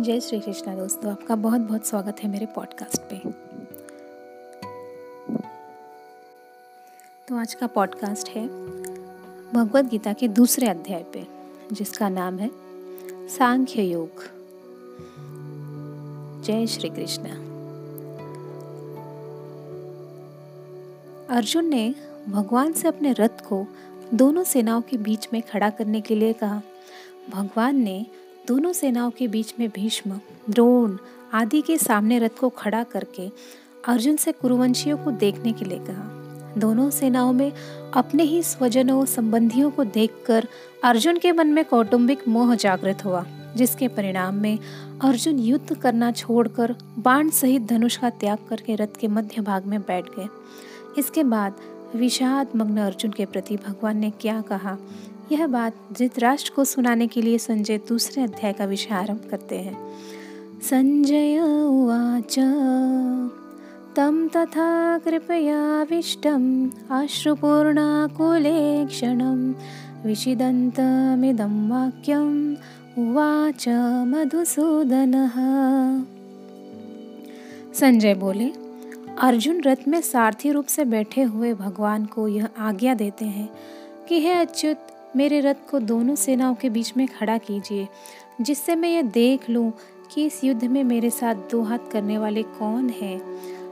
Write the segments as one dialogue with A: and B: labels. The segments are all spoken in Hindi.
A: जय श्री कृष्णा दोस्तों, आपका बहुत बहुत स्वागत है मेरे पॉडकास्ट पे। तो आज का पॉडकास्ट है भगवत गीता के दूसरे अध्याय पे, जिसका नाम है सांख्य योग। जय श्री कृष्णा। अर्जुन ने भगवान से अपने रथ को दोनों सेनाओं के बीच में खड़ा करने के लिए कहा। भगवान ने दोनों सेनाओं के बीच में भीष्म, द्रोण आदि के सामने रथ को खड़ा करके अर्जुन से कुरुवंशियों को देखने के लिए कहा। दोनों सेनाओं में अपने ही स्वजनों संबंधियों को देखकर अर्जुन के मन में कौटुंबिक मोह जागृत हुआ, जिसके परिणाम में अर्जुन युद्ध करना छोड़कर बाण सहित धनुष का त्याग करके रथ के मध्य भाग में बैठ गए। इसके बाद विषाद मग्न अर्जुन के प्रति भगवान ने क्या कहा? यह बात धृतराष्ट्र को सुनाने के लिए संजय दूसरे अध्याय का विषय आरंभ करते हैं। संजय उवाच तम तथा कृपयाविष्टम् अश्रुपूर्णाकुले क्षणं विषिदन्तमिदं वाक्यम्, उवाच मधुसूदनः। संजय बोले, अर्जुन रथ में सारथी रूप से बैठे हुए भगवान को यह आज्ञा देते हैं कि हे अच्युत मेरे रथ को दोनों सेनाओं के बीच में खड़ा कीजिए, जिससे मैं यह देख लूँ कि इस युद्ध में मेरे साथ दो हाथ करने वाले कौन हैं।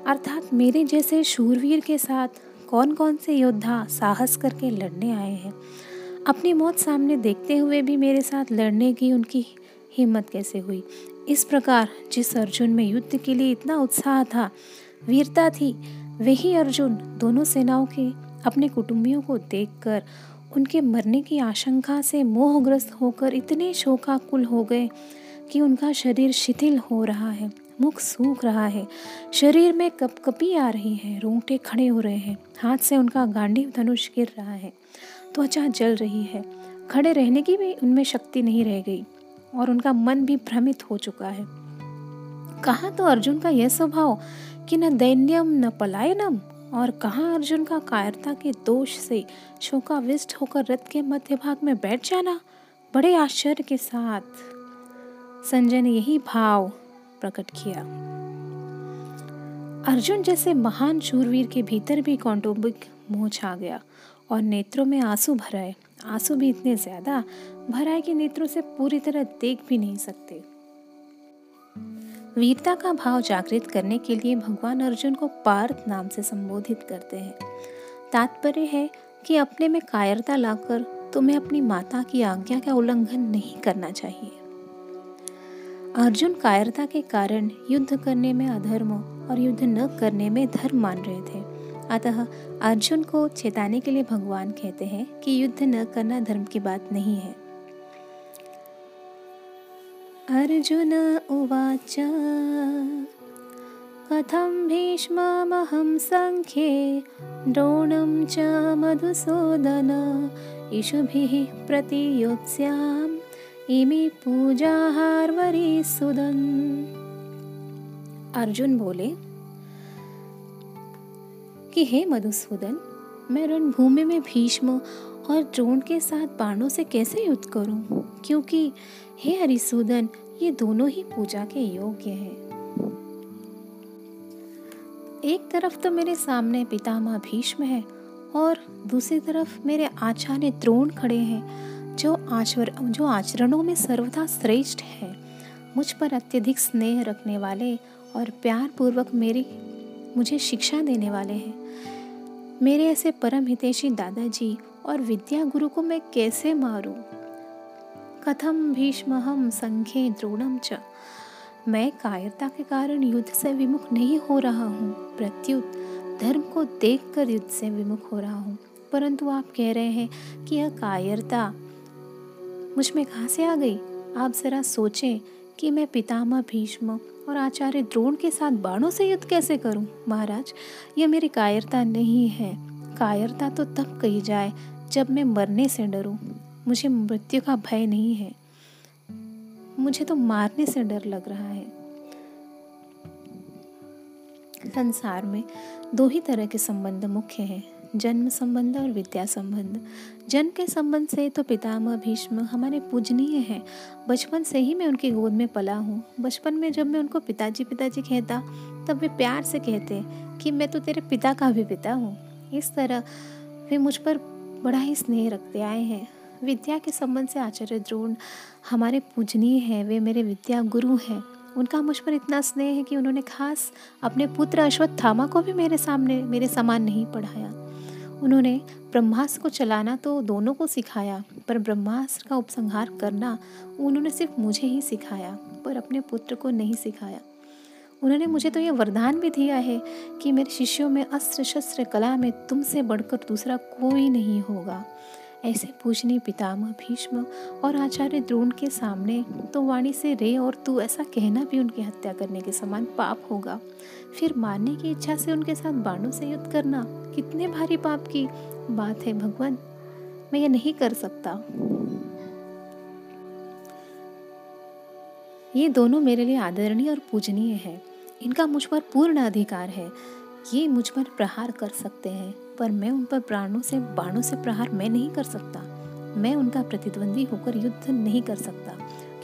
A: अर्थात मेरे जैसे शूरवीर के साथ कौन कौन से योद्धा साहस करके लड़ने आए हैं। अपनी मौत सामने देखते हुए भी मेरे साथ लड़ने की उनकी हिम्मत कैसे हुई? इस प्रकार जिस अर्जुन में युद्ध के लिए इतना उत्साह था, वीरता थी, वही अर्जुन दोनों सेनाओं के अपने कुटुंबियों को देखकर उनके मरने की आशंका से मोहग्रस्त होकर इतने शोकाकुल हो गए कि उनका शरीर शिथिल हो रहा है, मुख सूख रहा है। शरीर में कपकपी आ रही है, रोंगटे खड़े हो रहे हैं, हाथ से उनका गांडीव धनुष गिर रहा है, त्वचा जल रही है। खड़े रहने की भी उनमें शक्ति नहीं रह गई और उनका मन भी भ्रमित हो चुका है। कहा तो अर्जुन का यह स्वभाव कि न दैन्यम, न पलायनम और कहा अर्जुन का कायरता के दोष से शोकाविष्ट होकर रथ के मध्य भाग में बैठ जाना? बड़े आश्चर्य के साथ संजय ने यही भाव प्रकट किया। अर्जुन जैसे महान शूरवीर के भीतर भी कौटुंबिक मोह छा गया और नेत्रों में आँसू भराए। आँसू भी इतने ज़्यादा भराए कि नेत्रों से पूरी तरह देख भी नहीं सकते। वीरता का भाव जागृत करने के लिए भगवान अर्जुन को पार्थ नाम से संबोधित करते हैं। तात्पर्य है कि अपने में कायरता लाकर तुम्हें अपनी माता की आज्ञा का उल्लंघन नहीं करना चाहिए। अर्जुन कायरता के कारण युद्ध करने में अधर्म और युद्ध न करने में धर्म मान रहे थे। अतः अर्जुन को चेताने के लिए भगवान कहते हैं कि युद्ध न करना धर्म की बात नहीं है। अर्जुन उवाच। कथं भीष्ममहं सङ्ख्ये द्रोणं च मधुसूदन इषुभिः प्रतियोत्स्याम्। इमि सुदन। अर्जुन बोले कि हे मधुसूदन मैं रणभूमि में भीष्म और द्रोण के साथ बाणों से कैसे युद्ध करूँ? क्योंकि हे हरिसूदन, ये दोनों ही पूजा के योग्य हैं। एक तरफ़ तो मेरे सामने पितामह भीष्म है और दूसरी तरफ़ मेरे आचार्य द्रोण खड़े हैं, जो आचर, जो आचरणों में सर्वथा श्रेष्ठ है। मुझ पर अत्यधिक स्नेह रखने वाले और प्यार पूर्वक मेरी, मुझे शिक्षा देने वाले हैं। मेरे ऐसे परम हितेशी दादाजी और विद्या गुरु को मैं कैसे मारूं? कथम भीष्महम संख्ये द्रोणम च। मैं कायरता के कारण युद्ध से विमुख नहीं हो रहा हूँ। प्रत्युत धर्म को देखकर युद्ध से विमुख हो रहा हूँ। परंतु आप कह रहे हैं कि यह कायरता मुझमें कहाँ से आ गई? आप जरा सोचें कि मैं पितामह भीष्म और आचार्य द्रोण के साथ बाणों से युद्ध कैसे करूँ? महाराज, यह मेरी कायरता नहीं है। कायरता तो तब कही जाए जब मैं मरने से डरूं, मुझे मृत्यु का भय नहीं है। मुझे तो मारने से डर लग रहा है। संसार में दो ही तरह के संबंध मुख्य हैं, जन्म संबंध और विद्या संबंध। जन्म के संबंध से तो पितामह भीष्म हमारे पूजनीय हैं। बचपन से ही मैं उनकी गोद में पला हूँ। बचपन में जब मैं उनको पिताजी पिताजी कहता, तब वे प्यार से कहते कि मैं तो तेरे पिता का भी पिता हूँ। इस तरह वे मुझ पर बड़ा ही स्नेह रखते आए हैं। विद्या के संबंध से आचार्य द्रोण हमारे पूजनीय हैं, वे मेरे विद्या गुरु हैं। उनका मुझ पर इतना स्नेह है कि उन्होंने खास अपने पुत्र अश्वत्थामा को भी मेरे सामने, मेरे समान नहीं पढ़ाया। उन्होंने ब्रह्मास्त्र को चलाना तो दोनों को सिखाया, पर ब्रह्मास्त्र का उपसंहार करना उन्होंने सिर्फ़ मुझे ही सिखाया, पर अपने पुत्र को नहीं सिखाया। उन्होंने मुझे तो यह वरदान भी दिया है कि मेरे शिष्यों में अस्त्र शस्त्र कला में तुमसे बढ़कर दूसरा कोई नहीं होगा। ऐसे पूजनी पितामह भीष्म और आचार्य द्रोण के सामने तो वाणी से रे और तू ऐसा कहना भी उनकी हत्या करने के समान पाप होगा। फिर मारने की इच्छा से उनके साथ बाणों से युद्ध करना, कितने भारी पाप की बात है भगवान। मैं ये नहीं कर सकता। ये दोनों मेरे लिए आदरणीय और पूजनीय है। इनका मुझ पर पूर्ण अधिकार है। ये मुझ पर प्रहार कर सकते हैं, पर मैं उन पर प्राणों से, बाणों से प्रहार मैं नहीं कर सकता। मैं उनका प्रतिद्वंदी होकर युद्ध नहीं कर सकता,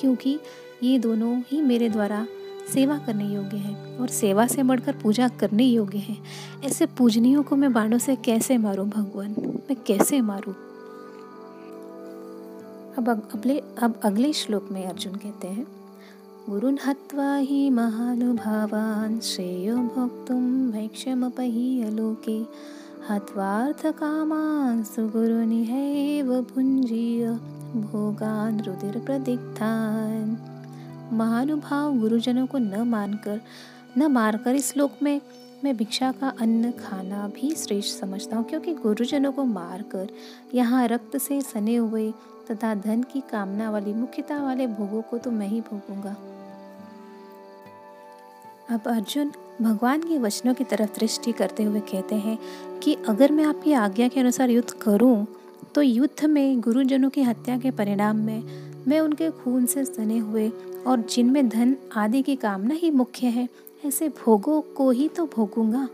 A: क्योंकि ये दोनों ही मेरे द्वारा सेवा करने योग्य हैं और सेवा से बढ़कर पूजा करने योग्य हैं। ऐसे पूजनियों को मैं बाणों से कैसे मारूं, भगवान? मैं कैसे मारूं? अब अगले अब अगले श्लोक में अर्जुन कहते हैं गुरुन् हत्वा हि महानुभावान् श्रेयो भोक्तुं भैक्ष्यमपहीयलोके हत्वार्थकामान् सुगुरुनिहैव भुञ्जीय भोगान् रुदिरप्रदिग्धान् महानुभाव गुरुजनों को न मानकर, न मारकर इस लोक में मैं भिक्षा का अन्न खाना भी श्रेष्ठ समझता हूँ, क्योंकि गुरुजनों को मारकर यहाँ रक्त से सने हुए तथा धन की कामना वाली मुख्यता वाले भोगों को तो मैं ही भोगूँगा। अब अर्जुन भगवान के वचनों की तरफ़ दृष्टि करते हुए कहते हैं कि अगर मैं आपकी आज्ञा के अनुसार युद्ध करूँ, तो युद्ध में गुरुजनों की हत्या के परिणाम में मैं उनके खून से सने हुए और जिनमें धन आदि की कामना ही मुख्य है ऐसे भोगों को ही तो भोगूँगा।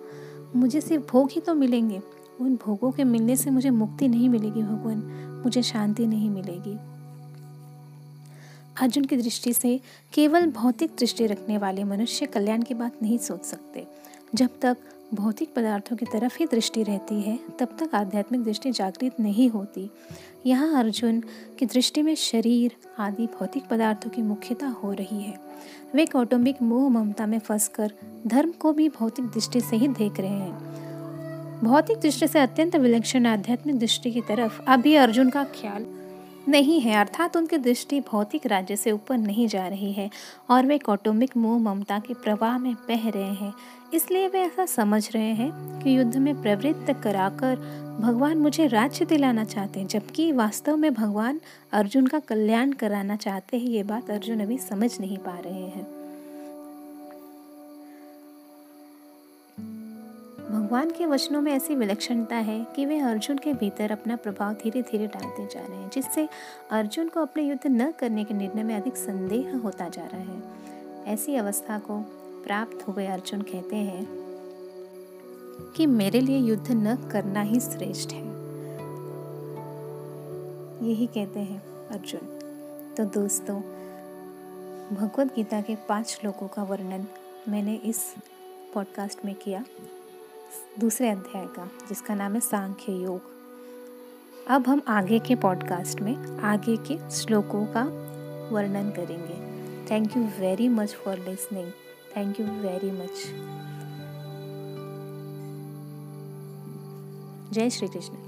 A: मुझे सिर्फ़ भोग ही तो मिलेंगे। उन भोगों के मिलने से मुझे मुक्ति नहीं मिलेगी भगवान। मुझे शांति नहीं मिलेगी। अर्जुन की दृष्टि से केवल भौतिक दृष्टि रखने वाले मनुष्य कल्याण की बात नहीं सोच सकते। जब तक भौतिक पदार्थों की तरफ़ ही दृष्टि रहती है, तब तक आध्यात्मिक दृष्टि जागृत नहीं होती। यहाँ अर्जुन की दृष्टि में शरीर आदि भौतिक पदार्थों की मुख्यता हो रही है। वे कौटुंबिक मोह ममता में फंसकर धर्म को भी भौतिक दृष्टि से ही देख रहे हैं। भौतिक दृष्टि से अत्यंत विलक्षण आध्यात्मिक दृष्टि की तरफ़ अभी अर्जुन का ख्याल नहीं है, अर्थात उनकी दृष्टि भौतिक राज्य से ऊपर नहीं जा रही है और वे कौटुंबिक मोह, ममता के प्रवाह में बह रहे हैं। इसलिए वे ऐसा समझ रहे हैं कि युद्ध में प्रवृत्त कराकर भगवान मुझे राज्य दिलाना चाहते हैं, जबकि वास्तव में भगवान अर्जुन का कल्याण कराना चाहते हैं, ये बात अर्जुन अभी समझ नहीं पा रहे हैं। भगवान के वचनों में ऐसी विलक्षणता है कि वे अर्जुन के भीतर अपना प्रभाव धीरे धीरे डालते जा रहे हैं, जिससे अर्जुन को अपने युद्ध न करने के निर्णय में अधिक संदेह होता जा रहा है। ऐसी अवस्था को प्राप्त हुए अर्जुन कहते हैं कि मेरे लिए युद्ध न करना ही श्रेष्ठ है। यही कहते हैं अर्जुन। तो दोस्तों, भगवत गीता के पाँच श्लोकों का वर्णन मैंने इस पॉडकास्ट में किया। दूसरे अध्याय का, जिसका नाम है सांख्य योग। अब हम आगे के पॉडकास्ट में आगे के श्लोकों का वर्णन करेंगे। Thank you very much for listening thank you very much जय श्री कृष्ण।